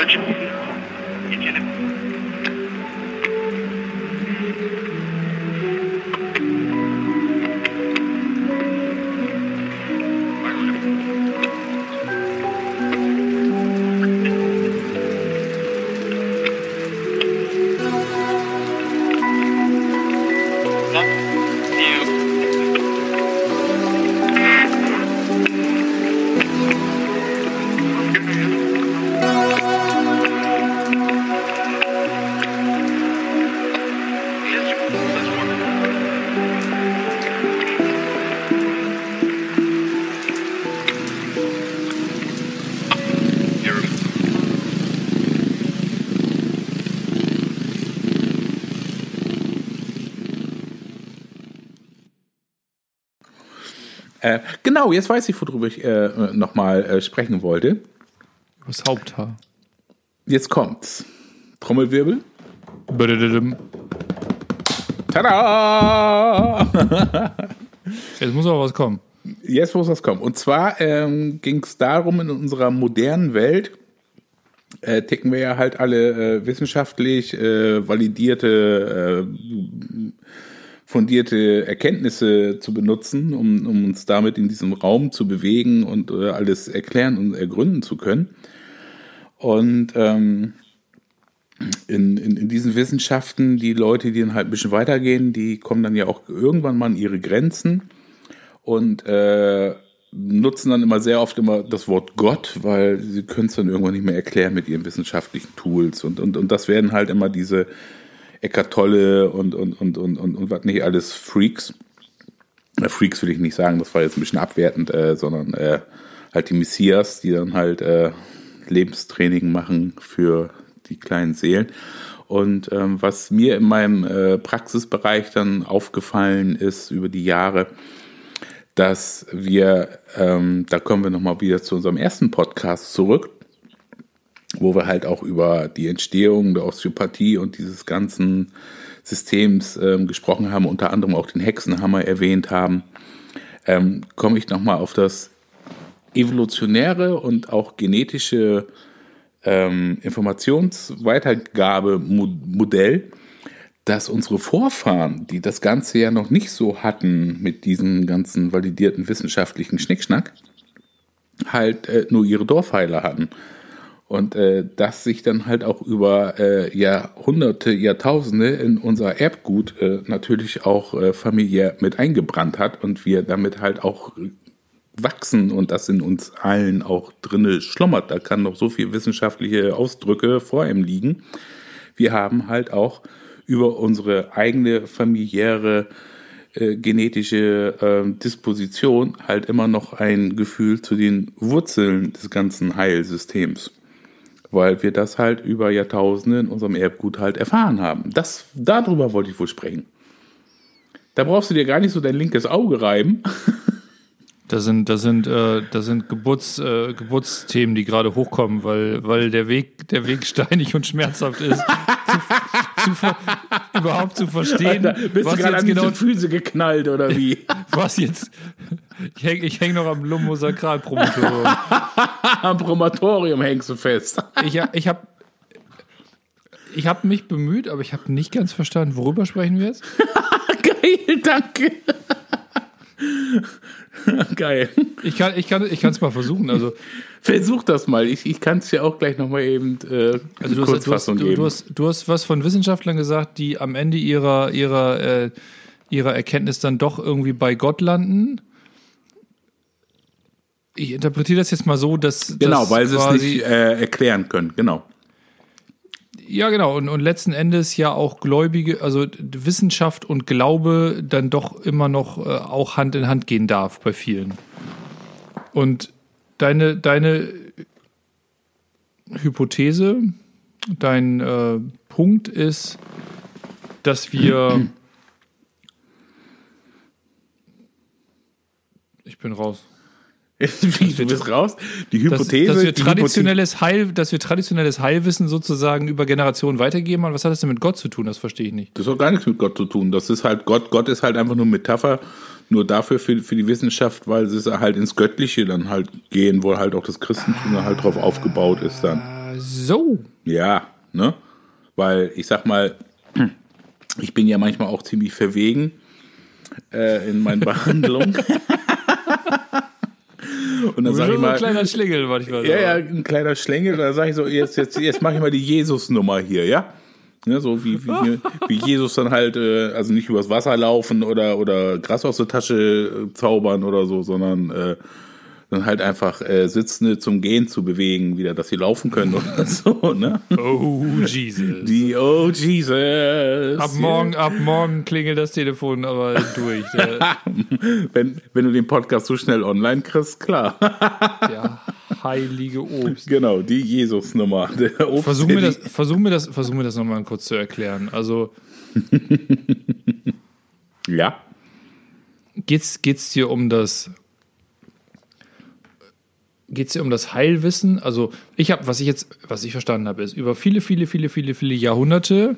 knowledge genau, jetzt weiß ich, worüber ich äh, nochmal äh, sprechen wollte. Das Haupthaar. Jetzt kommt's. Trommelwirbel. Tada! Jetzt muss aber was kommen. Jetzt muss was kommen. Und zwar ähm, ging es darum, in unserer modernen Welt äh, ticken wir ja halt alle äh, wissenschaftlich äh, validierte, äh, fundierte Erkenntnisse zu benutzen, um, um uns damit in diesem Raum zu bewegen und äh, alles erklären und ergründen zu können. Und ähm, in, in, in diesen Wissenschaften, die Leute, die dann halt ein bisschen weitergehen, die kommen dann ja auch irgendwann mal an ihre Grenzen und äh, nutzen dann immer sehr oft immer das Wort Gott, weil sie können es dann irgendwann nicht mehr erklären mit ihren wissenschaftlichen Tools. Und, und, und das werden halt immer diese Eckart Tolle und, und, und, und, und, und was nicht alles Freaks. Äh, Freaks will ich nicht sagen, das war jetzt ein bisschen abwertend, äh, sondern äh, halt die Messias, die dann halt äh, Lebenstraining machen für die kleinen Seelen. Und ähm, was mir in meinem äh, Praxisbereich dann aufgefallen ist über die Jahre, dass wir, ähm, da kommen wir nochmal wieder zu unserem ersten Podcast zurück, wo wir halt auch über die Entstehung der Osteopathie und dieses ganzen Systems ähm, gesprochen haben, unter anderem auch den Hexenhammer erwähnt haben, ähm, komme ich nochmal auf das evolutionäre und auch genetische ähm, Informationsweitergabemodell, dass unsere Vorfahren, die das Ganze ja noch nicht so hatten mit diesem ganzen validierten wissenschaftlichen Schnickschnack, halt äh, nur ihre Dorfheiler hatten. Und äh, das sich dann halt auch über äh, Jahrhunderte, Jahrtausende in unser Erbgut äh, natürlich auch äh, familiär mit eingebrannt hat und wir damit halt auch wachsen und das in uns allen auch drinne schlummert. Da kann noch so viel wissenschaftliche Ausdrücke vor ihm liegen. Wir haben halt auch über unsere eigene familiäre äh, genetische äh, Disposition halt immer noch ein Gefühl zu den Wurzeln des ganzen Heilsystems. Weil wir das halt über Jahrtausende in unserem Erbgut halt erfahren haben. Das, darüber wollte ich wohl sprechen. Da brauchst du dir gar nicht so dein linkes Auge reiben. Da sind, da sind, äh, da sind Geburts, äh, Geburtsthemen, die gerade hochkommen, weil, weil der Weg, der Weg steinig und schmerzhaft ist. zu, zu, überhaupt zu verstehen, Alter, bist was du gerade an genau, diese Füße geknallt oder wie? was jetzt. Ich hänge ich häng noch am Lumbosakralpromotorium. Am Promatorium hängst du fest. Ich, ich habe ich hab mich bemüht, aber ich habe nicht ganz verstanden, worüber sprechen wir jetzt? Geil, danke. Geil. Ich kann es ich kann, ich mal versuchen. Also, Versuch das mal. Ich, ich kann es dir auch gleich nochmal eben äh, also du, hast, du, hast, Kurzfassung du, geben. du, hast, du hast was von Wissenschaftlern gesagt, die am Ende ihrer, ihrer, äh, ihrer Erkenntnis dann doch irgendwie bei Gott landen. Ich interpretiere das jetzt mal so, dass. genau, dass weil sie es nicht äh, erklären können. Genau. Ja, genau. Und, und letzten Endes ja auch Gläubige, also Wissenschaft und Glaube dann doch immer noch äh, auch Hand in Hand gehen darf bei vielen. Und deine, deine Hypothese, dein äh, Punkt ist, dass wir. Ich bin raus. Wie, du bist raus? Die Dass, Hypothese. dass, wir die Hypothese traditionelles Heil, dass wir traditionelles Heilwissen sozusagen über Generationen weitergeben. Und was hat das denn mit Gott zu tun? Das verstehe ich nicht. das hat gar nichts mit Gott zu tun. Das ist halt Gott. Gott ist halt einfach nur Metapher, nur dafür für, für die Wissenschaft, weil sie halt ins Göttliche dann halt gehen, wo halt auch das Christentum dann halt drauf aufgebaut ist dann. Ah, So. Ja, ne? Weil ich sag mal, ich bin ja manchmal auch ziemlich verwegen äh, in meinen Behandlungen. Und dann sage ich mal. ein kleiner Schlingel manchmal. Ja, ja, ein kleiner Schlängel. Da sage ich so, jetzt, jetzt, jetzt mache ich mal die Jesus-Nummer hier, ja? Ne, so wie, wie, wie Jesus dann halt, äh, also nicht übers Wasser laufen oder, oder Gras aus der Tasche äh, zaubern oder so, sondern äh, dann halt einfach äh, Sitzende zum Gehen zu bewegen, wieder, dass sie laufen können oder so, ne? Oh, Jesus. Die Oh, Jesus. Ab morgen, ab morgen klingelt das Telefon aber durch. Wenn, wenn du den Podcast so schnell online kriegst, klar. der heilige Obst. genau, die Jesus-Nummer. Versuch mir, das, versuch, mir das, versuch mir das nochmal kurz zu erklären. Also Ja. geht's, geht's dir um das geht's dir um das Heilwissen? Also ich habe, was ich jetzt, was ich verstanden habe, ist über viele, viele, viele, viele, viele Jahrhunderte,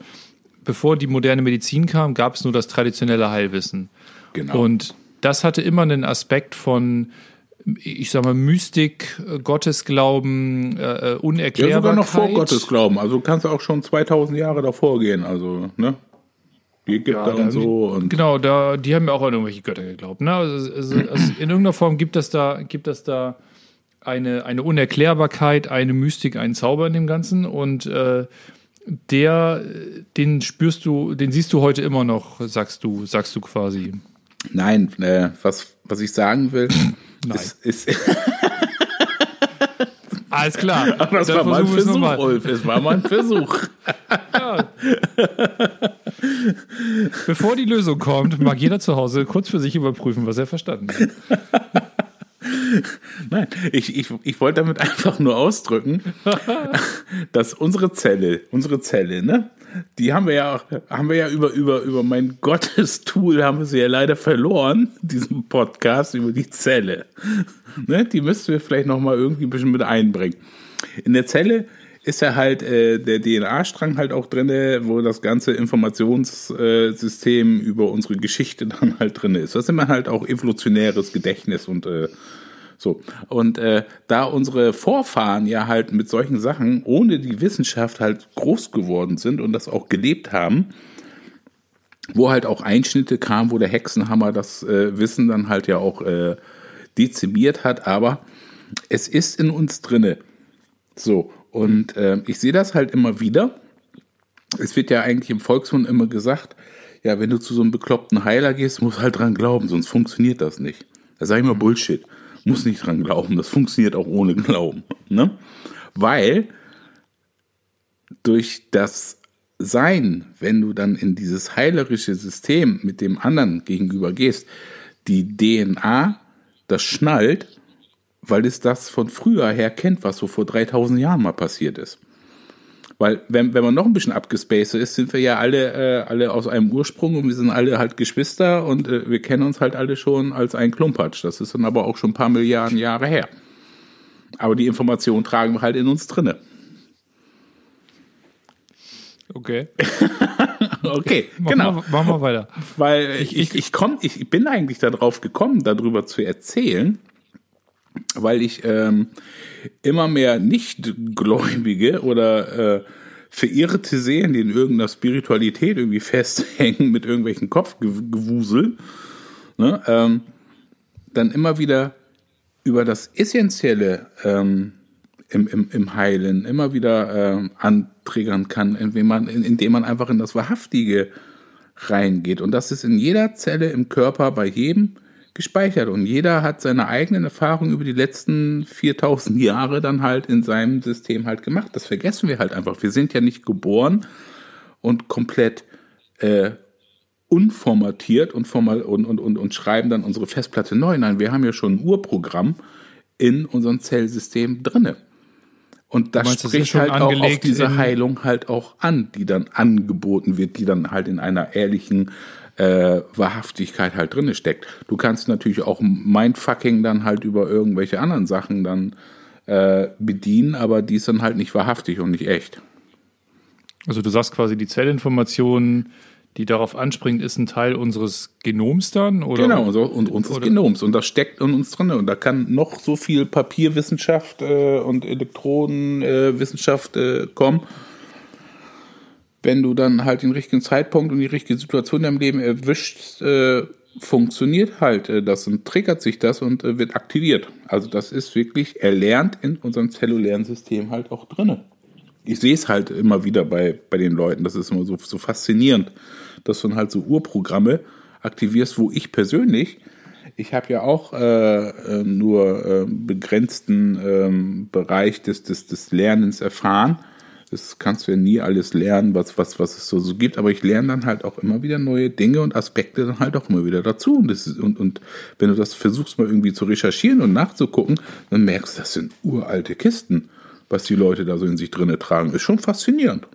bevor die moderne Medizin kam, gab es nur das traditionelle Heilwissen. Genau. Und das hatte immer einen Aspekt von, ich sag mal, Mystik, äh, Gottesglauben, äh, äh, Ja, Unerklärbarkeit. sogar noch vor Gottes Glauben. Also du kannst auch schon 2000 Jahre davor gehen. Also, ne? Die Ägypter Ja, da und so. Und Genau, da, die haben ja auch an irgendwelche Götter geglaubt. Ne? Also, also, also in irgendeiner Form gibt es da, gibt es da eine, eine Unerklärbarkeit, eine Mystik, einen Zauber in dem Ganzen. Und äh, der, den spürst du, den siehst du heute immer noch, sagst du, sagst du quasi. Nein, äh, was, was ich sagen will, Nein. ist, ist Alles klar. aber das Dann war mal ein versuchen wir es Versuch, nochmal. Ulf. Es war mal ein Versuch. Bevor die Lösung kommt, mag jeder zu Hause kurz für sich überprüfen, was er verstanden hat. Nein, ich, ich, ich wollte damit einfach nur ausdrücken, dass unsere Zelle, unsere Zelle, ne, die haben wir ja, auch- haben wir ja über, über, über mein Gottestool haben wir sie ja leider verloren, diesen Podcast über die Zelle. Ne, die müssten wir vielleicht nochmal irgendwie ein bisschen mit einbringen. In der Zelle ist ja halt äh, der DNA-Strang halt auch drin, wo das ganze Informationssystem über unsere Geschichte dann halt drin ist. Das ist immer halt auch evolutionäres Gedächtnis und äh, so. Und äh, da unsere Vorfahren ja halt mit solchen Sachen ohne die Wissenschaft halt groß geworden sind und das auch gelebt haben, wo halt auch Einschnitte kamen, wo der Hexenhammer das äh, Wissen dann halt ja auch äh, dezimiert hat, aber es ist in uns drinne. So, und äh, ich sehe das halt immer wieder. Es wird ja eigentlich im Volksmund immer gesagt, ja, wenn du zu so einem bekloppten Heiler gehst, musst du halt dran glauben, sonst funktioniert das nicht. Da sage ich immer Bullshit. Muss nicht dran glauben, das funktioniert auch ohne Glauben. Ne? Weil durch das Sein, wenn du dann in dieses heilerische System mit dem anderen gegenüber gehst, die DNA das schnallt, weil es das von früher her kennt, was so vor 3000 Jahren mal passiert ist. Weil, wenn, wenn man noch ein bisschen abgespaced ist, sind wir ja alle, äh, alle aus einem Ursprung und wir sind alle halt Geschwister und äh, wir kennen uns halt alle schon als ein Klumpatsch. Das ist dann aber auch schon ein paar Milliarden Jahre her. Aber die Information tragen wir halt in uns drinne. Okay. Okay, Mach genau. Mal, mach mal weiter. Weil ich, ich, ich, komm, ich bin eigentlich darauf gekommen, darüber zu erzählen, weil ich ähm, immer mehr Nichtgläubige oder äh, Verirrte sehen, die in irgendeiner Spiritualität irgendwie festhängen mit irgendwelchen Kopfgewusel, ne, ähm, dann immer wieder über das Essentielle ähm, im, im, im Heilen immer wieder ähm, anträgern kann, indem man, in- indem man einfach in das Wahrhaftige reingeht. Und das ist in jeder Zelle im Körper bei jedem gespeichert. Und jeder hat seine eigenen Erfahrungen über die letzten 4000 Jahre dann halt in seinem System halt gemacht. Das vergessen wir halt einfach. Wir sind ja nicht geboren und komplett äh, unformatiert und, formal und, und, und, und schreiben dann unsere Festplatte neu. Nein, wir haben ja schon ein Urprogramm in unserem Zellsystem drinne. Und das meinst, das spricht schon halt auch auf diese Heilung halt auch an, die dann angeboten wird, die dann halt in einer ehrlichen äh, Wahrhaftigkeit halt drinne steckt. Du kannst natürlich auch Mindfucking dann halt über irgendwelche anderen Sachen dann äh, bedienen, aber die ist dann halt nicht wahrhaftig und nicht echt. Also du sagst quasi, die Zellinformation, die darauf anspringt, ist ein Teil unseres Genoms dann? Oder? Genau, so, und unseres oder? Genoms. Und das steckt in uns drin. Und da kann noch so viel Papierwissenschaft äh, und Elektronenwissenschaft äh, kommen. Wenn du dann halt den richtigen Zeitpunkt und die richtige Situation in deinem Leben erwischst, äh, funktioniert halt äh, das und triggert sich das und äh, wird aktiviert. Also das ist wirklich erlernt in unserem zellulären System halt auch drinne ich sehe es halt immer wieder bei, bei den Leuten. Das ist immer so, so faszinierend, dass du dann halt so Urprogramme aktivierst, wo ich persönlich, ich habe ja auch äh, äh, nur äh, begrenzten ähm, Bereich des, des, des Lernens erfahren. Das kannst du ja nie alles lernen, was, was, was es so, so gibt, aber ich lerne dann halt auch immer wieder neue Dinge und Aspekte dann halt auch immer wieder dazu. Und, ist, und, und wenn du das versuchst mal irgendwie zu recherchieren und nachzugucken, dann merkst du, das sind uralte Kisten was die Leute da so in sich drinne tragen. Ist schon faszinierend.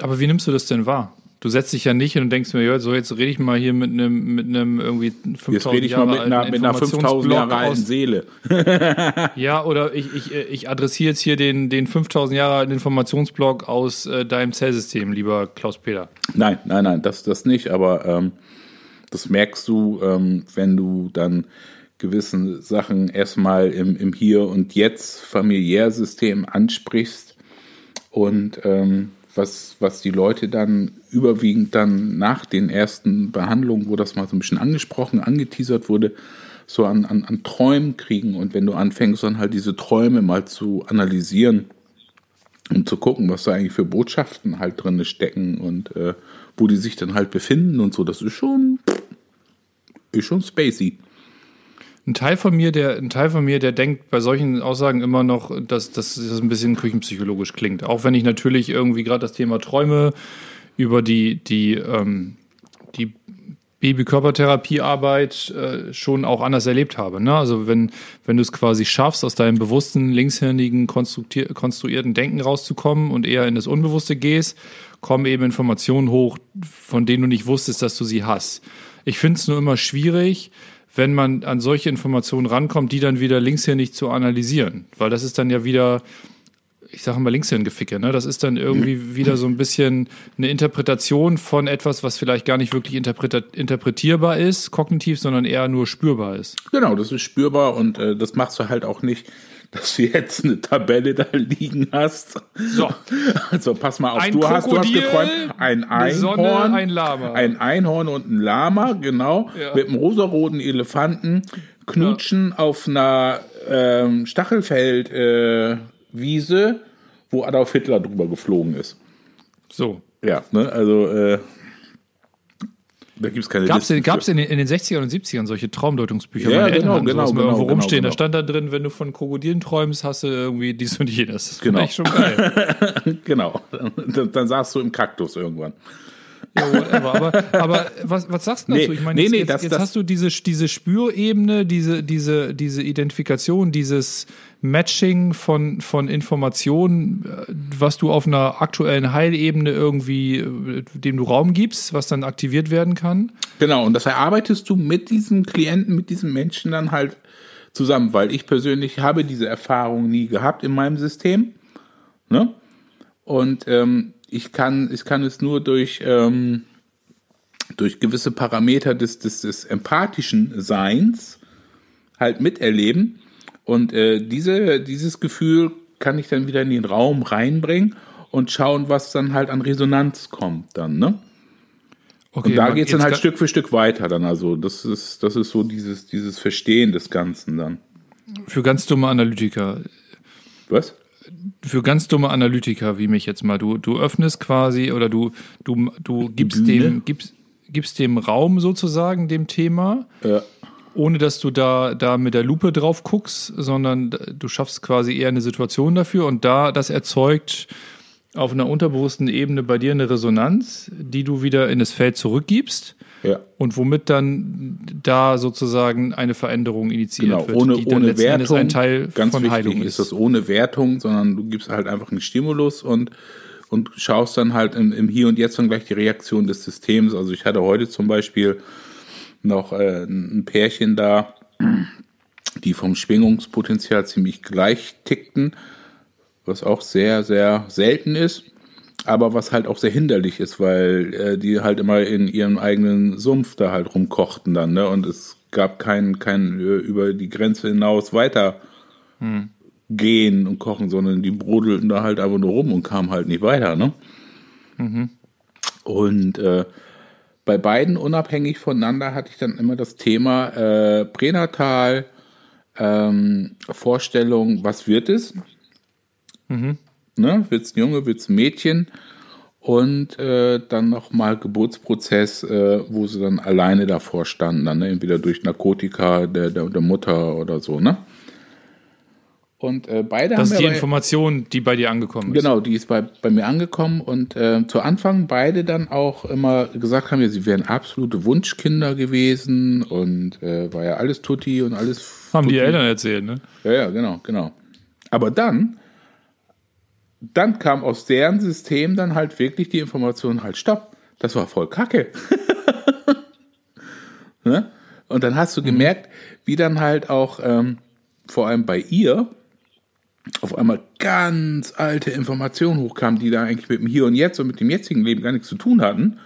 Aber wie nimmst du das denn wahr? Du setzt dich ja nicht hin und denkst mir, ja, so jetzt rede ich mal hier mit einem mit einem irgendwie 5000 Jetzt rede ich Jahre mal mit einer, mit einer 5000 Jahre alten Seele. ja, oder ich, ich, ich adressiere jetzt hier den, den 5000 Jahre alten Informationsblock aus äh, deinem Zellsystem, lieber Klaus-Peter. Nein, nein, nein, das, das nicht, aber ähm, das merkst du, ähm, wenn du dann gewissen Sachen erstmal im, im Hier und Jetzt Familiärsystem ansprichst und ähm, was, was die Leute dann überwiegend dann nach den ersten Behandlungen, wo das mal so ein bisschen angesprochen, angeteasert wurde, so an, an, an Träumen kriegen. Und wenn du anfängst, dann halt diese Träume mal zu analysieren um zu gucken, was da eigentlich für Botschaften halt drin stecken und äh, wo die sich dann halt befinden und so, das ist schon, ist schon spacey ein Teil von mir, der, ein Teil von mir, der denkt bei solchen Aussagen immer noch, dass, dass das ein bisschen küchenpsychologisch klingt. Auch wenn ich natürlich irgendwie gerade das Thema Träume über die, die, ähm, die Babykörpertherapiearbeit äh, schon auch anders erlebt habe. Ne? Also wenn, wenn du es quasi schaffst, aus deinem bewussten, linkshändigen, konstruierten Denken rauszukommen und eher in das Unbewusste gehst, kommen eben Informationen hoch, von denen du nicht wusstest, dass du sie hast. Ich finde es nur immer schwierig, wenn man an solche Informationen rankommt, die dann wieder linkshändig zu analysieren. Weil das ist dann ja wieder, ich sage mal Linkshirngeficke, ne? Das ist dann irgendwie wieder so ein bisschen eine Interpretation von etwas, was vielleicht gar nicht wirklich interpretierbar ist, kognitiv, sondern eher nur spürbar ist. Genau, das ist spürbar und äh, das machst du halt auch nicht dass du jetzt eine Tabelle da liegen hast. So. Also pass mal auf, ein du, hast, du hast geträumt, ein Einhorn, Sonne, ein Lama. Ein Einhorn und ein Lama, genau, ja. mit einem rosaroten Elefanten knutschen ja. auf einer ähm, Stachelfeldwiese, äh, wo Adolf Hitler drüber geflogen ist. So. Ja, ne, also äh, da gibt es keine Gab es in, in, in, den 60ern und 70ern solche Traumdeutungsbücher? Ja, Meine genau, genau, genau, irgendwo genau, rumstehen. Genau. Da stand da drin, wenn du von Krokodilen träumst, hast du irgendwie dies und jenes. Das genau. schon geil. genau. Dann, dann saßt du im Kaktus irgendwann. Ja, whatever. Aber, aber was, was sagst du dazu? Nee, ich meine, jetzt, nee, jetzt, das, jetzt das hast du diese, diese Spürebene, diese, diese, diese Identifikation, dieses Matching von, von Informationen, äh, was du auf einer aktuellen Heilebene irgendwie, äh, dem du Raum gibst, was dann aktiviert werden kann. Genau, und das erarbeitest du mit diesem Klienten, mit diesem Menschen dann halt zusammen, weil ich persönlich habe diese Erfahrung nie gehabt in meinem System. Ne? Und ähm, ich kann, ich kann es nur durch, ähm, durch gewisse Parameter des, des, des empathischen Seins halt miterleben. Und äh, diese, dieses Gefühl kann ich dann wieder in den Raum reinbringen und schauen, was dann halt an Resonanz kommt dann, ne? Okay, und da geht es dann halt Stück für Stück weiter dann. Also das ist, das ist so dieses, dieses Verstehen des Ganzen dann. Für ganz dumme Analytiker. Was? für ganz dumme Analytiker wie mich jetzt mal, du, du öffnest quasi oder du, du, du gibst dem, gibst, gibst dem Raum sozusagen dem Thema, ja. Ohne dass du da, da mit der Lupe drauf guckst, sondern du schaffst quasi eher eine Situation dafür und da, das erzeugt auf einer unterbewussten Ebene bei dir eine Resonanz, die du wieder in das Feld zurückgibst. Ja. Und womit dann da sozusagen eine Veränderung initiiert genau, wird, ohne, die dann ohne Wertung, ein Teil ganz von wichtig Heilung ist. ist das ohne Wertung, sondern du gibst halt einfach einen Stimulus und und schaust dann halt im, im Hier und Jetzt dann gleich die Reaktion des Systems. Also ich hatte heute zum Beispiel noch äh, ein Pärchen da, die vom Schwingungspotenzial ziemlich gleich tickten, was auch sehr, sehr selten ist. aber was halt auch sehr hinderlich ist, weil äh, die halt immer in ihrem eigenen Sumpf da halt rumkochten dann, ne? Und es gab kein, kein äh, über die Grenze hinaus weiter hm. gehen und kochen, sondern die brodelten da halt einfach nur rum und kamen halt nicht weiter, ne? Mhm. Und äh, bei beiden unabhängig voneinander hatte ich dann immer das Thema äh, Pränatal, ähm, Vorstellung, was wird es? Mhm. Ne? Wird es ein Junge, wird es ein Mädchen? Und äh, dann nochmal Geburtsprozess, äh, wo sie dann alleine davor standen, dann, ne? entweder durch Narkotika der, der, der Mutter oder so, ne? Und äh, beide das haben. Das ist die Information, die bei dir angekommen ist. Genau, die ist bei, bei mir angekommen. Und äh, zu Anfang beide dann auch immer gesagt haben, ja, sie wären absolute Wunschkinder gewesen und äh, war ja alles Tutti und alles. Haben tutti. die Eltern erzählt, ne? Ja, ja, genau, genau. Aber dann, dann kam aus deren System dann halt wirklich die Information, halt, stopp, das war voll Kacke. ne? Und dann hast du mhm. gemerkt, wie dann halt auch ähm, vor allem bei ihr auf einmal ganz alte Informationen hochkamen, die da eigentlich mit dem Hier und Jetzt und mit dem jetzigen Leben gar nichts zu tun hatten,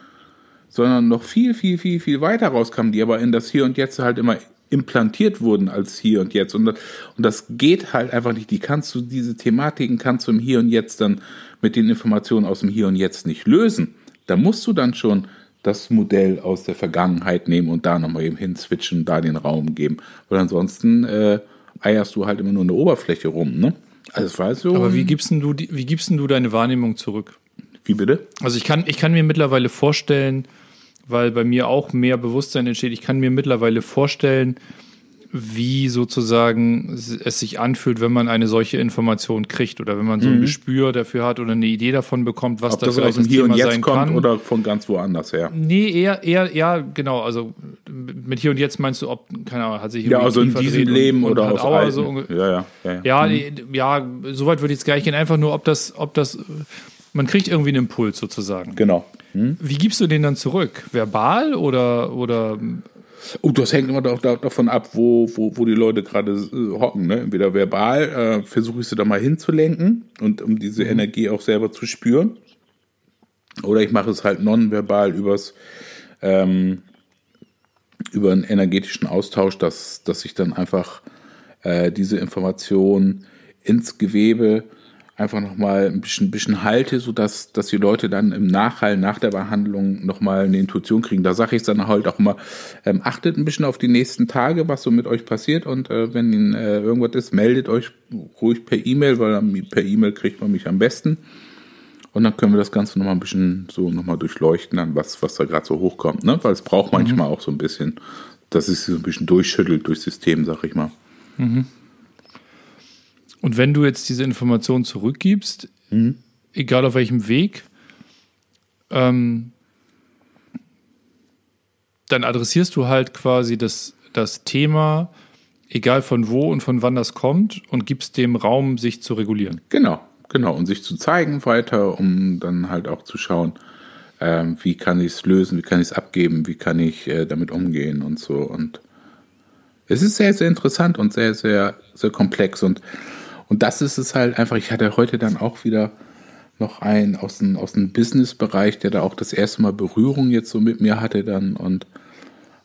sondern noch viel, viel, viel, viel weiter rauskamen, die aber in das Hier und Jetzt halt immer implantiert wurden als Hier und Jetzt. Und das, und das geht halt einfach nicht. Die kannst du, diese Thematiken kannst du im Hier und Jetzt dann mit den Informationen aus dem Hier und Jetzt nicht lösen. Da musst du dann schon das Modell aus der Vergangenheit nehmen und da nochmal eben hinswitchen, da den Raum geben. Weil ansonsten äh, eierst du halt immer nur eine Oberfläche rum, ne? Also war so. Aber wie gibst du, wie gibst du deine Wahrnehmung zurück? Wie bitte? Also ich kann, ich kann mir mittlerweile vorstellen, weil bei mir auch mehr Bewusstsein entsteht, ich kann mir mittlerweile vorstellen, wie sozusagen es sich anfühlt, wenn man eine solche Information kriegt oder wenn man so ein mhm. Gespür dafür hat oder eine Idee davon bekommt, was Ob das, das aus dem Hier Thema und Jetzt kommt kann. oder von ganz woanders her. Nee, eher, eher, ja, genau. Also mit Hier und Jetzt meinst du, ob, keine Ahnung, hat sich Ja, also in diesem Leben und, und oder aus Auer so ja, ja, ja, ja. Ja, mhm. ja, soweit würde ich jetzt gleich gehen. Einfach nur, ob das, ob das, man kriegt irgendwie einen Impuls sozusagen. Genau. Hm? Wie gibst du den dann zurück? Verbal oder, oder Oh, das hängt immer davon ab, wo, wo, wo die Leute gerade äh, hocken. Ne? Entweder verbal äh, versuche ich sie da mal hinzulenken und um diese mhm. Energie auch selber zu spüren. Oder ich mache es halt nonverbal übers ähm, über einen energetischen Austausch, dass, dass ich dann einfach äh, diese Information ins Gewebe einfach nochmal ein bisschen, bisschen halte, sodass dass die Leute dann im Nachhall nach der Behandlung nochmal eine Intuition kriegen. Da sage ich dann halt auch immer, ähm, achtet ein bisschen auf die nächsten Tage, was so mit euch passiert und äh, wenn Ihnen äh, irgendwas ist, meldet euch ruhig per E-Mail, weil per E-Mail kriegt man mich am besten. Und dann können wir das Ganze nochmal ein bisschen so nochmal durchleuchten, dann was, was da gerade so hochkommt. Ne? Weil es braucht manchmal mhm. auch so ein bisschen, dass es so ein bisschen durchschüttelt durchs System, sag ich mal. Mhm. Und wenn du jetzt diese Information zurückgibst, mhm. egal auf welchem Weg, ähm, dann adressierst du halt quasi das, das Thema, egal von wo und von wann das kommt, und gibst dem Raum, sich zu regulieren. Genau, genau. Und sich zu zeigen weiter, um dann halt auch zu schauen, ähm, wie kann ich es lösen, wie kann ich es abgeben, wie kann ich äh, damit umgehen und so. Und es ist sehr, sehr interessant und sehr, sehr, sehr komplex. Und und das ist es halt einfach. Ich hatte heute dann auch wieder noch einen aus dem, aus dem Business-Bereich, der da auch das erste Mal Berührung jetzt so mit mir hatte dann und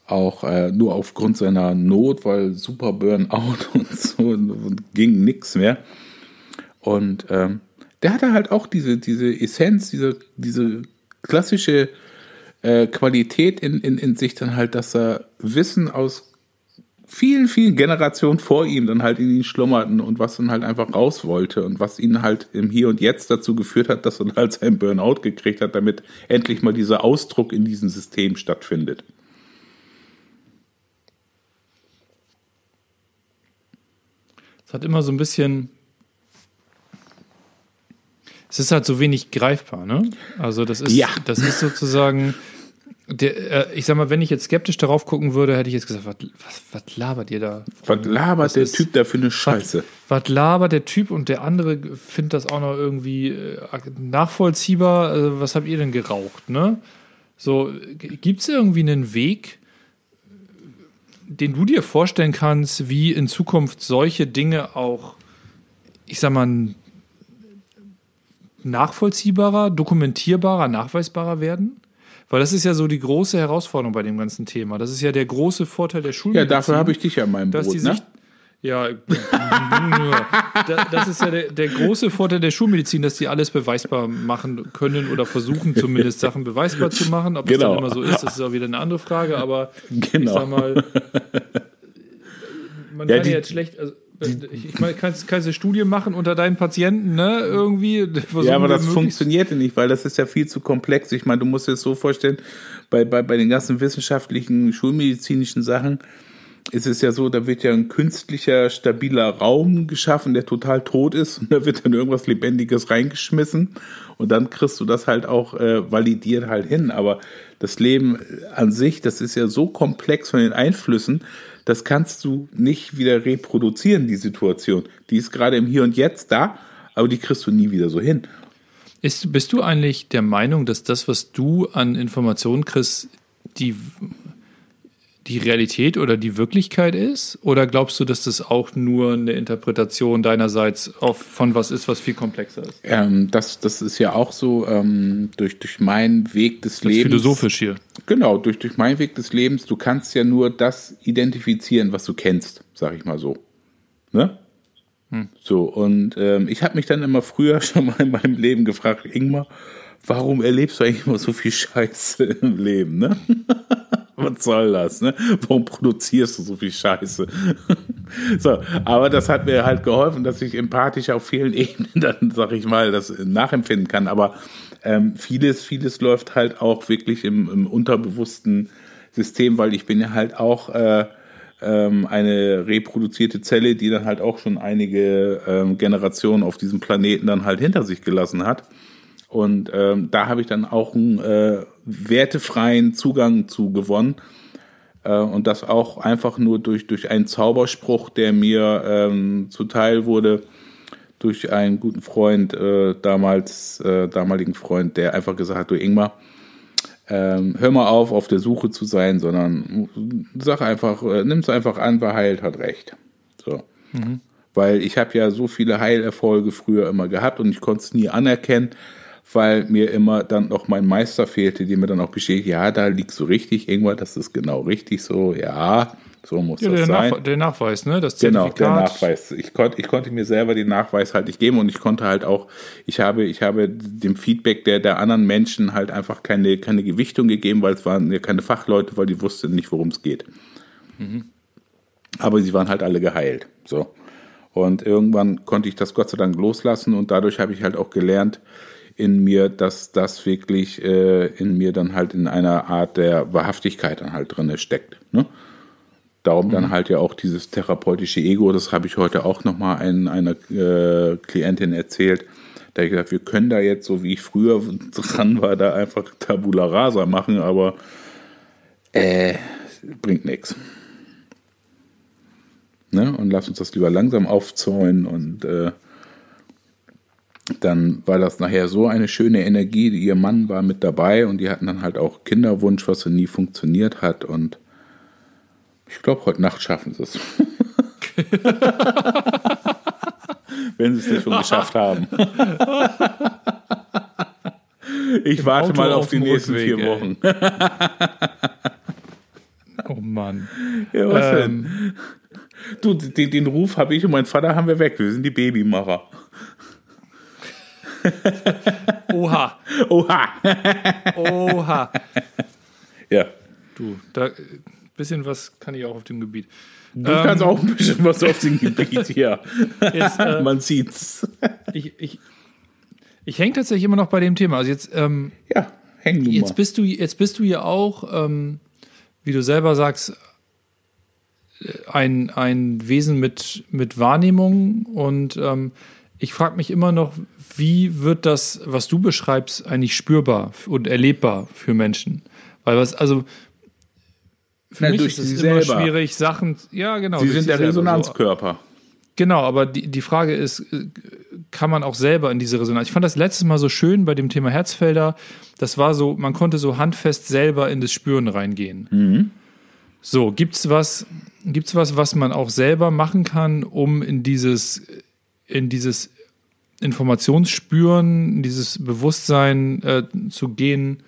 auch äh, nur aufgrund seiner Not, weil super Burnout und so und ging nichts mehr. Und ähm, der hatte halt auch diese, diese Essenz, diese, diese klassische äh, Qualität in, in, in sich dann halt, dass er Wissen aus vielen, vielen Generationen vor ihm dann halt in ihn schlummerten und was dann halt einfach raus wollte und was ihn halt im Hier und Jetzt dazu geführt hat, dass er halt seinen Burnout gekriegt hat, damit endlich mal dieser Ausdruck in diesem System stattfindet. Es hat immer so ein bisschen. Es ist halt so wenig greifbar, ne? Also das ist, ja. das ist sozusagen der, äh, ich sag mal, wenn ich jetzt skeptisch darauf gucken würde, hätte ich jetzt gesagt, was, was, was labert ihr da? Was labert was der ist, Typ da für eine Scheiße? Was, was, labert der Typ und der andere findet das auch noch irgendwie äh, nachvollziehbar? Also, was habt ihr denn geraucht, ne? So, gibt es irgendwie einen Weg, den du dir vorstellen kannst, wie in Zukunft solche Dinge auch, ich sag mal, nachvollziehbarer, dokumentierbarer, nachweisbarer werden? Weil das ist ja so die große Herausforderung bei dem ganzen Thema. Das ist ja der große Vorteil der Schulmedizin. Ja, dafür habe ich dich ja in meinem dass Boot, die ne? sich, ja, Da- das ist ja der, der große Vorteil der Schulmedizin, dass die alles beweisbar machen können oder versuchen zumindest Sachen beweisbar zu machen. Ob Genau. dann immer so ist, das ist auch wieder eine andere Frage. Aber ich Genau. sag mal, man Ja, kann ja jetzt schlecht, also, ich, ich meine, kannst, kannst du Studie machen unter deinen Patienten, ne? Irgendwie. Ja, aber das möglichst- funktionierte nicht, weil das ist ja viel zu komplex. Ich meine, du musst dir das so vorstellen, bei, bei, bei den ganzen wissenschaftlichen, schulmedizinischen Sachen ist es ja so, da wird ja ein künstlicher, stabiler Raum geschaffen, der total tot ist und da wird dann irgendwas Lebendiges reingeschmissen und dann kriegst du das halt auch äh, validiert halt hin. Aber das Leben an sich, das ist ja so komplex von den Einflüssen, das kannst du nicht wieder reproduzieren, die Situation. Die ist gerade im Hier und Jetzt da, aber die kriegst du nie wieder so hin. Ist, bist du eigentlich der Meinung, dass das, was du an Informationen kriegst, die, die Realität oder die Wirklichkeit ist? Oder glaubst du, dass das auch nur eine Interpretation deinerseits auf, von was ist, was viel komplexer ist? Ähm, das, das ist ja auch so ähm, durch, durch meinen Weg des Das Lebens. philosophisch hier. Genau, durch, durch meinen Weg des Lebens. Du kannst ja nur das identifizieren, was du kennst, sag ich mal so. Ne? So, und ähm, ich habe mich dann immer früher schon mal in meinem Leben gefragt, Ingmar, warum erlebst du eigentlich immer so viel Scheiße im Leben, ne? Was soll das, ne? Warum produzierst du so viel Scheiße? so, aber das hat mir halt geholfen, dass ich empathisch auf vielen Ebenen dann, sag ich mal, das nachempfinden kann. Aber ähm, vieles, vieles läuft halt auch wirklich im, im unterbewussten System, weil ich bin ja halt auch äh, ähm, eine reproduzierte Zelle, die dann halt auch schon einige ähm, Generationen auf diesem Planeten dann halt hinter sich gelassen hat. Und ähm, da habe ich dann auch einen äh, wertefreien Zugang zu gewonnen. Äh, und das auch einfach nur durch, durch einen Zauberspruch, der mir ähm, zuteil wurde durch einen guten Freund, äh, damals, äh, damaligen Freund, der einfach gesagt hat, du Ingmar, ähm, hör mal auf, auf der Suche zu sein, sondern sag einfach, äh, nimm's einfach an, wer heilt, hat recht. So. Weil ich habe ja so viele Heilerfolge früher immer gehabt und ich konnte es nie anerkennen, weil mir immer dann noch mein Meister fehlte, der mir dann auch bestätigt, ja, da liegst du richtig, irgendwann, das ist genau richtig so, ja, so muss Ja, das der, sein. Nachwe der Nachweis, ne? Das Genau, der Nachweis. Ich konnte, ich konnte mir selber den Nachweis halt nicht geben und ich konnte halt auch, ich habe, ich habe dem Feedback der, der anderen Menschen halt einfach keine, keine Gewichtung gegeben, weil es waren ja keine Fachleute, weil die wussten nicht, worum es geht. Aber sie waren halt alle geheilt. So. Und irgendwann konnte ich das Gott sei Dank loslassen und dadurch habe ich halt auch gelernt in mir, dass das wirklich äh, in mir dann halt in einer Art der Wahrhaftigkeit dann halt drin steckt. Ne? Darum dann halt ja auch dieses therapeutische Ego, das habe ich heute auch nochmal ein, einer äh, Klientin erzählt. Da habe ich gesagt, wir können da jetzt, so wie ich früher dran war, da einfach Tabula Rasa machen, aber äh, bringt nichts. Ne? Und lass uns das lieber langsam aufzäunen und äh, dann war das nachher so eine schöne Energie. Ihr Mann war mit dabei und die hatten dann halt auch Kinderwunsch, was so nie funktioniert hat. Und ich glaube, heute Nacht schaffen sie es. Wenn sie es nicht schon geschafft haben. Ich warte Auto mal auf auf die nächsten Rückweg, vier. Wochen. Oh Mann. Ja, was denn? Ähm, Du, den, den Ruf habe ich und mein Vater haben wir weg. Wir sind die Babymacher. oha. Oha! Oha. Ja. Du, da bisschen was kann ich auch auf dem Gebiet. Du kannst auch ein bisschen was auf dem Gebiet hier. Jetzt, äh, Man sieht's. ich ich, ich hänge tatsächlich immer noch bei dem Thema. Also jetzt, ähm, Ja, häng du jetzt mal. bist du, jetzt bist du ja auch, ähm, wie du selber sagst, ein, ein Wesen mit, mit Wahrnehmung und ähm, ich frage mich immer noch, wie wird das, was du beschreibst, eigentlich spürbar und erlebbar für Menschen? Weil was, also für Na, mich ist es immer selber. schwierig, Sachen, ja genau. Sie sind der Resonanzkörper. Genau, aber die, die Frage ist, äh, kann man auch selber in diese Resonanz? Ich fand das letztes Mal so schön bei dem Thema Herzfelder. Das war so, man konnte so handfest selber in das Spüren reingehen. So, gibt's was, gibt's was, was man auch selber machen kann, um in dieses, in dieses Informationsspüren, in dieses Bewusstsein äh, zu gehen,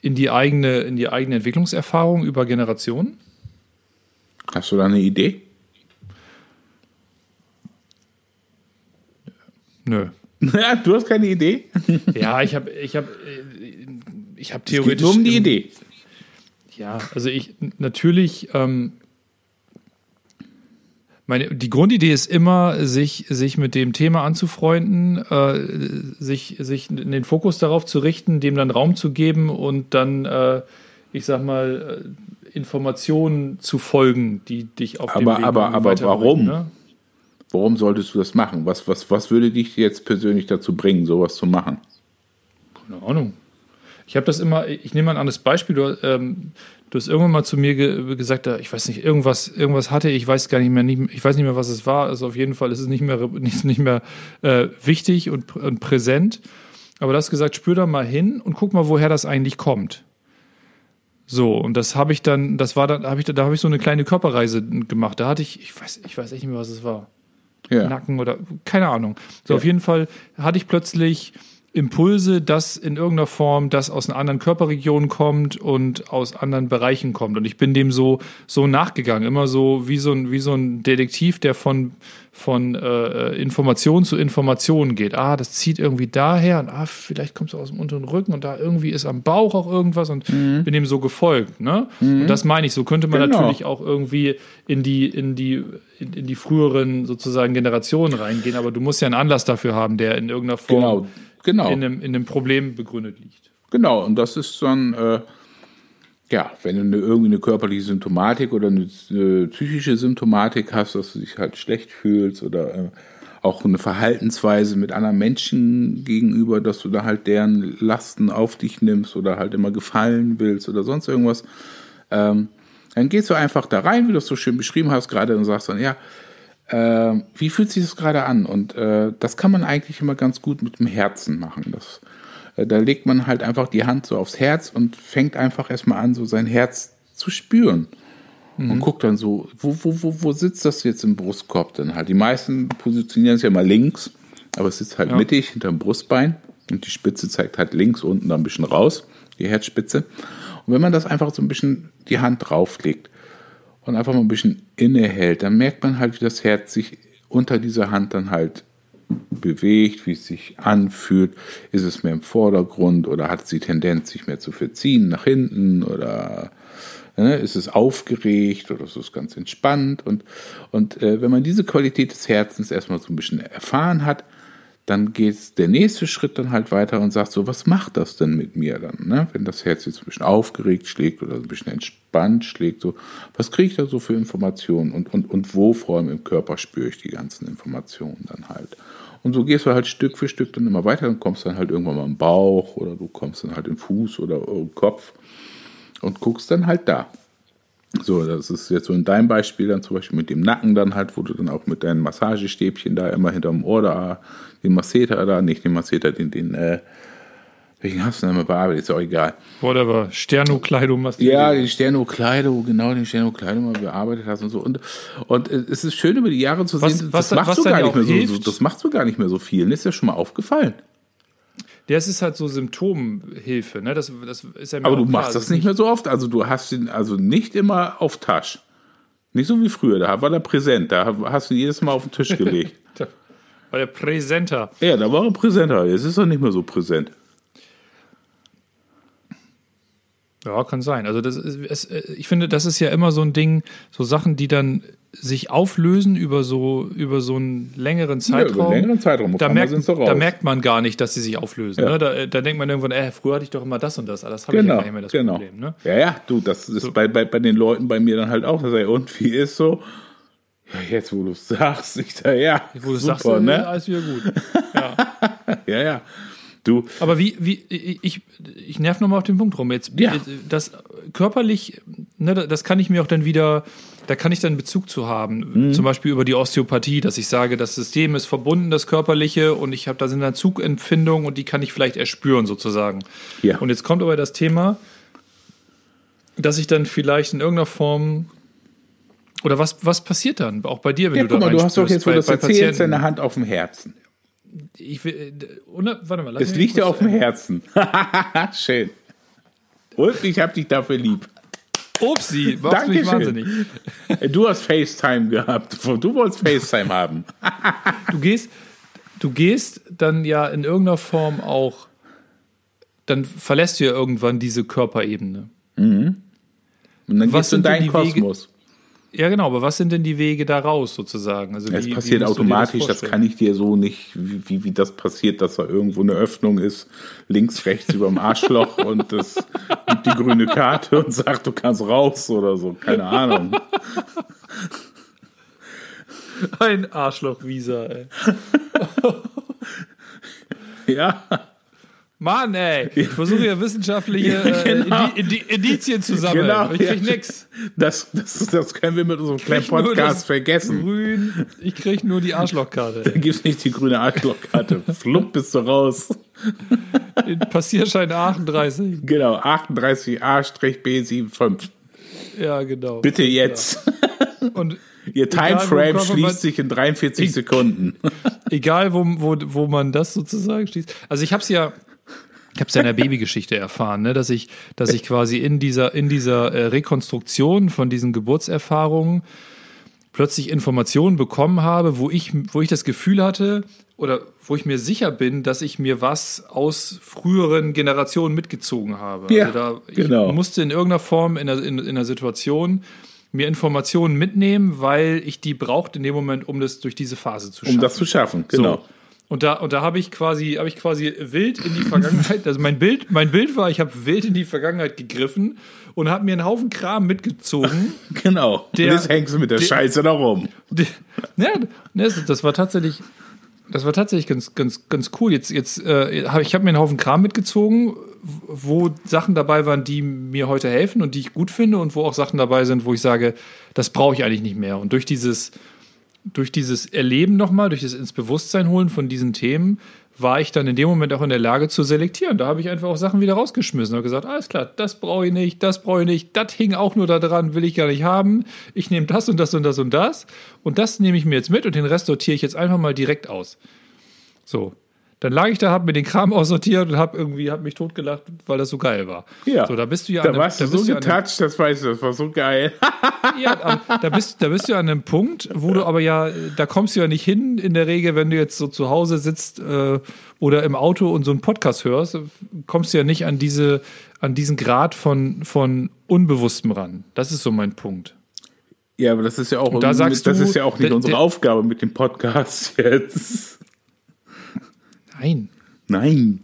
in die eigene, in die eigene Entwicklungserfahrung über Generationen. Hast du da eine Idee? Nö. du hast keine Idee? Ja, ich habe ich hab, ich hab Es geht theoretisch. nur um die Idee. Ja, also ich natürlich, ähm, meine, die Grundidee ist immer, sich, sich mit dem Thema anzufreunden, äh, sich, sich den Fokus darauf zu richten, dem dann Raum zu geben und dann, äh, ich sag mal, äh, Informationen zu folgen, die dich auf dem Aber- Weg aber- aber warum? Ne? Warum solltest du das machen? Was, was, was würde dich jetzt persönlich dazu bringen, sowas zu machen? Keine Ahnung. Ich habe das immer, ich nehme mal ein anderes Beispiel. Du, ähm, du hast irgendwann mal zu mir ge gesagt, äh, ich weiß nicht, irgendwas, irgendwas hatte ich, ich weiß gar nicht mehr, nicht, ich weiß nicht mehr, was es war. Also auf jeden Fall ist es nicht mehr, nicht, nicht mehr äh, wichtig und, und präsent. Aber du hast gesagt, spür da mal hin und guck mal, woher das eigentlich kommt. So, und das habe ich dann, das war dann, habe ich, da habe ich so eine kleine Körperreise gemacht. Da hatte ich, ich weiß, ich weiß echt nicht mehr, was es war. Ja. Nacken oder keine Ahnung. So, Ja. auf jeden Fall hatte ich plötzlich Impulse, dass in irgendeiner Form das aus einer anderen Körperregion kommt und aus anderen Bereichen kommt. Und ich bin dem so, so nachgegangen, immer so wie so ein, wie so ein Detektiv, der von, von äh, Information zu Information geht. Ah, das zieht irgendwie daher und ah, vielleicht kommt es aus dem unteren Rücken und da irgendwie ist am Bauch auch irgendwas und bin dem so gefolgt. Ne? Und das meine ich, so könnte man Genau. natürlich auch irgendwie in die, in die, in, in die früheren sozusagen Generationen reingehen, aber du musst ja einen Anlass dafür haben, der in irgendeiner Form Genau, genau. in, einem, in einem Problem begründet liegt. Genau, und das ist dann, äh, ja, wenn du eine, irgendwie eine körperliche Symptomatik oder eine äh, psychische Symptomatik hast, dass du dich halt schlecht fühlst oder äh, auch eine Verhaltensweise mit anderen Menschen gegenüber, dass du da halt deren Lasten auf dich nimmst oder halt immer gefallen willst oder sonst irgendwas, ähm, dann gehst du einfach da rein, wie du es so schön beschrieben hast gerade und sagst dann, ja, äh, wie fühlt sich das gerade an? Und äh, das kann man eigentlich immer ganz gut mit dem Herzen machen. Das, äh, da legt man halt einfach die Hand so aufs Herz und fängt einfach erstmal an, so sein Herz zu spüren. Und guckt dann so, wo, wo, wo, wo sitzt das jetzt im Brustkorb denn halt? Die meisten positionieren es ja mal links, aber es sitzt halt Ja. mittig hinterm Brustbein und die Spitze zeigt halt links unten da ein bisschen raus, die Herzspitze. Und wenn man das einfach so ein bisschen die Hand drauflegt und einfach mal ein bisschen innehält, dann merkt man halt, wie das Herz sich unter dieser Hand dann halt bewegt, wie es sich anfühlt. Ist es mehr im Vordergrund oder hat es die Tendenz, sich mehr zu verziehen nach hinten oder ne, ist es aufgeregt oder ist es ganz entspannt? Und, und äh, wenn man diese Qualität des Herzens erstmal so ein bisschen erfahren hat, dann geht der nächste Schritt dann halt weiter und sagt so, was macht das denn mit mir dann, ne? wenn das Herz jetzt ein bisschen aufgeregt schlägt oder ein bisschen entspannt schlägt, so, was kriege ich da so für Informationen und, und, und wo vor allem im Körper spüre ich die ganzen Informationen dann halt. Und so gehst du halt Stück für Stück dann immer weiter und kommst dann halt irgendwann mal im Bauch oder du kommst dann halt im Fuß oder im Kopf und guckst dann halt da. So, das ist jetzt so in deinem Beispiel dann zum Beispiel mit dem Nacken dann halt, wo du dann auch mit deinen Massagestäbchen da immer hinterm Ohr da, den Masseter da, nicht den Masseter, den, den, äh, welchen hast du denn immer bearbeitet, ist auch egal. Whatever. Sternokleidung machst du. Ja, den Sternokleido, genau, den Sternokleido mal bearbeitet hast und so. Und, und äh, es ist schön über die Jahre zu Was- sehen, was- das machst was du dann gar nicht mehr so, so, das machst du gar nicht mehr so viel. Ist ja schon mal aufgefallen. Das ist halt so Symptomhilfe. Ne? Das, das ist ja Aber du klar. machst das nicht mehr so oft. Also du hast ihn also nicht immer auf Tasch. Nicht so wie früher, da war er präsent, da hast du ihn jedes Mal auf den Tisch gelegt. Weil der Präsenter. ja, da war er präsenter, jetzt ist er nicht mehr so präsent. Ja, kann sein. Also das ist, es, äh, ich finde, das ist ja immer so ein Ding, so Sachen, die dann sich auflösen über so über so einen längeren Zeitraum. über einen längeren Zeitraum. Da merkt, da merkt man gar nicht, dass sie sich auflösen. Ja. Ne? Da, äh, da denkt man irgendwann, äh, früher hatte ich doch immer das und das. Ah, Das habe ich ja Genau, gar nicht mehr das genau. Problem. Ne? Ja, ja, du, das ist bei, bei, bei den Leuten bei mir dann halt auch. Da ich, und wie ist so? Ja, jetzt, wo du es sagst, ich sag, ja, Wo du super, sagst, äh, ne? alles wieder gut. Ja, ja. Du, Aber wie, wie, ich, ich nerv nochmal auf den Punkt rum. Jetzt, Ja. das körperlich, ne, das kann ich mir auch dann wieder, da kann ich dann Bezug zu haben. Mhm. Zum Beispiel über die Osteopathie, dass ich sage, das System ist verbunden, das körperliche, und ich habe da sind dann Zugempfindungen und die kann ich vielleicht erspüren sozusagen. Ja. Und jetzt kommt aber das Thema, dass ich dann vielleicht in irgendeiner Form Oder was, was passiert dann? Auch bei dir, wenn Ja, du guck da mal, du hast doch jetzt, wo du das erzählst, deine Hand auf dem Herzen. Ich will, äh, ohne, warte mal, lass Es mich liegt dir auf dem Herzen. Schön. Ulf, ich hab dich dafür lieb. Upsi, machst mich wahnsinnig. Du hast FaceTime gehabt. Du wolltest FaceTime haben. Du gehst, du gehst dann ja in irgendeiner Form auch, dann verlässt du ja irgendwann diese Körperebene. Und dann Was gehst du in deinen die Wege- Kosmos. Ja, genau, aber was sind denn die Wege da raus sozusagen? Also Es wie- wie passiert dir automatisch, das, vorstellen? kann ich dir so nicht, wie, wie, wie das passiert, dass da irgendwo eine Öffnung ist, links, rechts über dem Arschloch und das gibt die grüne Karte und sagt, du kannst raus oder so. Keine Ahnung. Ein Arschloch-Visa, ey. Ja, Mann, ey. Ich versuche ja wissenschaftliche äh, Genau. Indi Indi Indizien zu sammeln. Genau, ich krieg ja. nix. das, das, das können wir mit unserem kleinen Podcast vergessen. Grün. Ich krieg nur die Arschlochkarte. Da gibt es nicht die grüne Arschlochkarte. Flupp bist du raus. Den Passierschein 38. Genau, 38A-B75. Ja, genau. Bitte jetzt. Und Ihr Timeframe schließt sich in 43 Sekunden. egal, wo, wo, wo man das sozusagen schließt. Also ich habe es ja, ich habe es ja in der Babygeschichte erfahren, ne, dass ich, dass ich quasi in dieser, in dieser äh, Rekonstruktion von diesen Geburtserfahrungen plötzlich Informationen bekommen habe, wo ich, wo ich das Gefühl hatte oder wo ich mir sicher bin, dass ich mir was aus früheren Generationen mitgezogen habe. Ja, also da, ich genau. musste in irgendeiner Form in der, in, in der Situation mir Informationen mitnehmen, weil ich die brauchte in dem Moment, um das durch diese Phase zu schaffen. Um das zu schaffen, genau. So. Und da, und da habe ich quasi, habe ich quasi wild in die Vergangenheit, also mein Bild, mein Bild war, ich habe wild in die Vergangenheit gegriffen und habe mir einen Haufen Kram mitgezogen. Genau. Der- und jetzt hängst du mit der der- Scheiße da rum. Die- ja, das, das war tatsächlich, das war tatsächlich ganz, ganz, ganz cool. Jetzt, jetzt, äh, hab, ich habe mir einen Haufen Kram mitgezogen, wo Sachen dabei waren, die mir heute helfen und die ich gut finde und wo auch Sachen dabei sind, wo ich sage, das brauche ich eigentlich nicht mehr. Und durch dieses, durch dieses Erleben nochmal, durch das ins Bewusstsein holen von diesen Themen, war ich dann in dem Moment auch in der Lage zu selektieren. Da habe ich einfach auch Sachen wieder rausgeschmissen und gesagt, alles klar, das brauche ich nicht, das brauche ich nicht, das hing auch nur da dran, will ich gar nicht haben. Ich nehme das und das und das und das und das nehme ich mir jetzt mit und den Rest sortiere ich jetzt einfach mal direkt aus. So. Dann lag ich da, habe mir den Kram aussortiert und habe irgendwie hab mich totgelacht, weil das so geil war. Ja. So, da bist du ja Da an einem- warst du so du einem- getoucht, das weißt du, das war so geil. ja, da bist, da bist du an einem Punkt, wo du aber ja, da kommst du ja nicht hin in der Regel, wenn du jetzt so zu Hause sitzt äh, oder im Auto und so einen Podcast hörst, kommst du ja nicht an diese, an diesen Grad von, von Unbewusstem ran. Das ist so mein Punkt. Ja, aber das ist ja auch, da sagst das du, ist ja auch nicht unsere Aufgabe mit dem Podcast jetzt. Nein, Nein.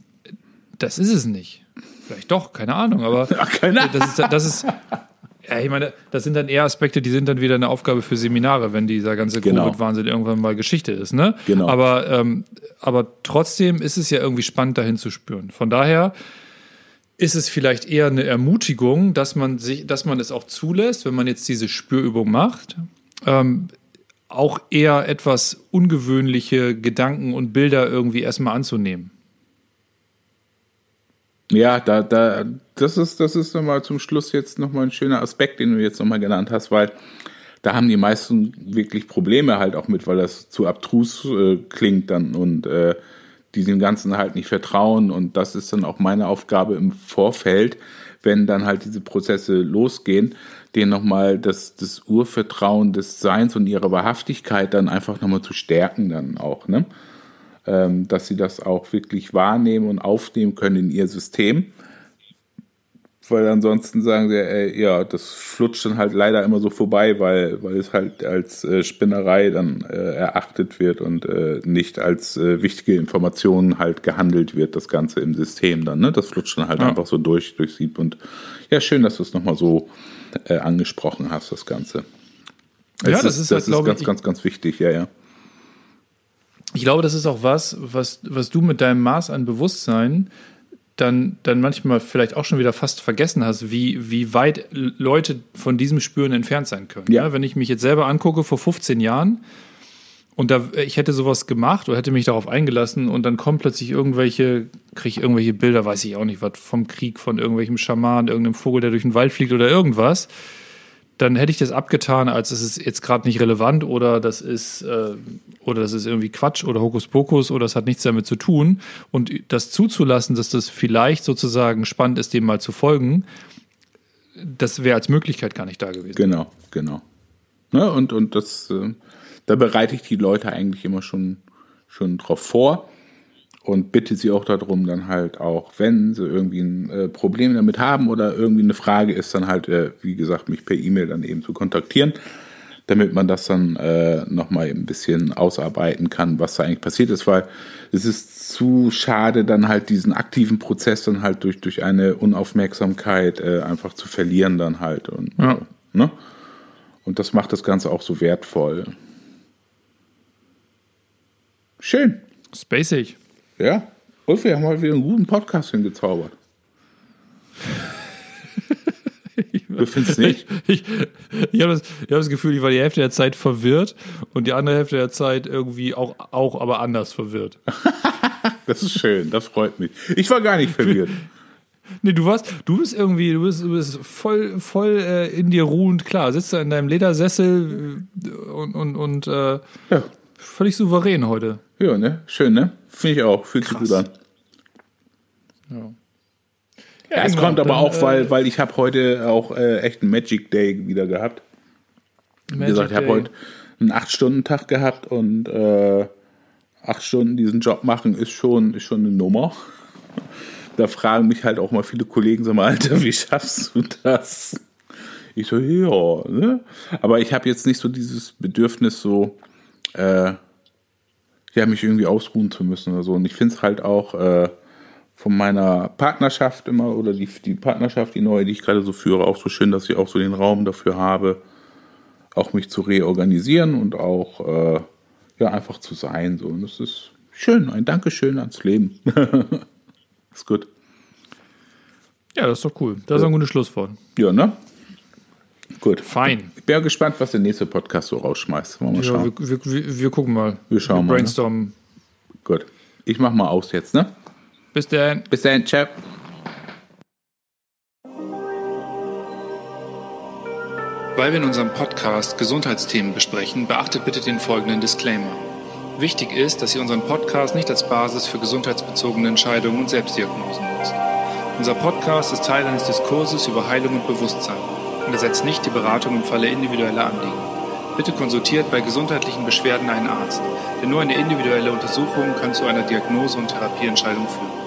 das ist es nicht. Vielleicht doch, keine Ahnung, aber Ach, keine Ahnung. das ist, das ist ja, ich meine, das sind dann eher Aspekte, die sind dann wieder eine Aufgabe für Seminare, wenn dieser ganze Genau. Covid-Wahnsinn irgendwann mal Geschichte ist, ne? Genau. Aber, ähm, aber trotzdem ist es ja irgendwie spannend, dahin zu spüren. Von daher ist es vielleicht eher eine Ermutigung, dass man sich, dass man es auch zulässt, wenn man jetzt diese Spürübung macht, ähm, auch eher etwas ungewöhnliche Gedanken und Bilder irgendwie erstmal anzunehmen. Ja, da, da, das ist, das ist nochmal zum Schluss jetzt nochmal ein schöner Aspekt, den du jetzt nochmal genannt hast, weil da haben die meisten wirklich Probleme halt auch mit, weil das zu abstrus äh, klingt dann und äh, die dem Ganzen halt nicht vertrauen und das ist dann auch meine Aufgabe im Vorfeld, wenn dann halt diese Prozesse losgehen, denen nochmal das, das Urvertrauen des Seins und ihrer Wahrhaftigkeit dann einfach nochmal zu stärken dann auch, ne? ähm, dass sie das auch wirklich wahrnehmen und aufnehmen können in ihr System. Weil ansonsten sagen sie, äh, ja, das flutscht dann halt leider immer so vorbei, weil, weil es halt als äh, Spinnerei dann äh, erachtet wird und äh, nicht als äh, wichtige Information halt gehandelt wird, das Ganze im System dann. Ne? Das flutscht dann halt Ja. einfach so durch, durch Sieb. Und ja, schön, dass du es nochmal so äh, angesprochen hast, das Ganze. Ja, Es das ist halt, das ist glaube ganz, ich- ganz, ganz wichtig, ja, ja. Ich glaube, das ist auch was, was, was du mit deinem Maß an Bewusstsein dann, dann manchmal vielleicht auch schon wieder fast vergessen hast, wie, wie weit Leute von diesem Spüren entfernt sein können. Ja. Ja, wenn ich mich jetzt selber angucke, vor 15 Jahren, und da, ich hätte sowas gemacht oder hätte mich darauf eingelassen und dann kommen plötzlich irgendwelche, kriege ich irgendwelche Bilder, weiß ich auch nicht, was vom Krieg, von irgendwelchem Schaman, irgendeinem Vogel, der durch den Wald fliegt oder irgendwas. Dann hätte ich das abgetan, als es ist jetzt gerade nicht relevant oder das ist äh, oder das ist irgendwie Quatsch oder Hokuspokus oder es hat nichts damit zu tun. Und das zuzulassen, dass das vielleicht sozusagen spannend ist, dem mal zu folgen, das wäre als Möglichkeit gar nicht da gewesen. Genau, genau. Ne, und, und das, äh, da bereite ich die Leute eigentlich immer schon, schon drauf vor und bitte sie auch darum, dann halt auch, wenn sie irgendwie ein äh, Problem damit haben oder irgendwie eine Frage ist, dann halt, äh, wie gesagt, mich per E-Mail dann eben zu kontaktieren, damit man das dann äh, nochmal ein bisschen ausarbeiten kann, was da eigentlich passiert ist, weil es ist zu schade, dann halt diesen aktiven Prozess dann halt durch, durch eine Unaufmerksamkeit äh, einfach zu verlieren dann halt und, ja. ne? Und das macht das Ganze auch so wertvoll. Schön. Spacig. Ja. Und wir haben heute wieder einen guten Podcast hingezaubert. Du findest nicht? Ich, ich habe das, hab das Gefühl, ich war die Hälfte der Zeit verwirrt und die andere Hälfte der Zeit irgendwie auch, auch aber anders verwirrt. das ist schön, das freut mich. Ich war gar nicht verwirrt. Nee, du warst, du bist irgendwie, du bist, du bist voll, voll äh, in dir ruhend klar. Sitzt da in deinem Ledersessel äh, und, und, und äh, ja. Völlig souverän heute. Ja, ne? Schön, ne? Finde ich auch. Fühlt sich gut an. Ja. Ja, es kommt aber dann, auch, weil, äh, weil ich habe heute auch äh, echt einen Magic Day wieder gehabt. Wie gesagt, ich habe heute einen 8-Stunden-Tag gehabt und äh, 8 Stunden diesen Job machen ist schon, ist schon eine Nummer. da fragen mich halt auch mal viele Kollegen, sag mal, Alter, wie schaffst du das? Ich so, ja, ne? Aber ich habe jetzt nicht so dieses Bedürfnis, so, äh, ja, mich irgendwie ausruhen zu müssen oder so. Und ich finde es halt auch äh, von meiner Partnerschaft immer oder die, die Partnerschaft, die neue, die ich gerade so führe, auch so schön, dass ich auch so den Raum dafür habe, auch mich zu reorganisieren und auch äh, ja einfach zu sein. So. Und das ist schön, ein Dankeschön ans Leben. ist gut. Ja, das ist doch cool. Das ist ein gutes Schlusswort. Ja, ne? Gut. Fein. Ich bin ja gespannt, was der nächste Podcast so rausschmeißt. Wollen wir, ja, schauen. Wir, wir, wir, gucken mal. Wir schauen wir mal. Brainstormen. Ne? Gut. Ich mach mal aus jetzt, ne? Bis dann. Bis dann. Ciao. Weil wir in unserem Podcast Gesundheitsthemen besprechen, beachtet bitte den folgenden Disclaimer. Wichtig ist, dass ihr unseren Podcast nicht als Basis für gesundheitsbezogene Entscheidungen und Selbstdiagnosen nutzt. Unser Podcast ist Teil eines Diskurses über Heilung und Bewusstsein ersetzt nicht die Beratung im Falle individueller Anliegen. Bitte konsultiert bei gesundheitlichen Beschwerden einen Arzt, denn nur eine individuelle Untersuchung kann zu einer Diagnose und Therapieentscheidung führen.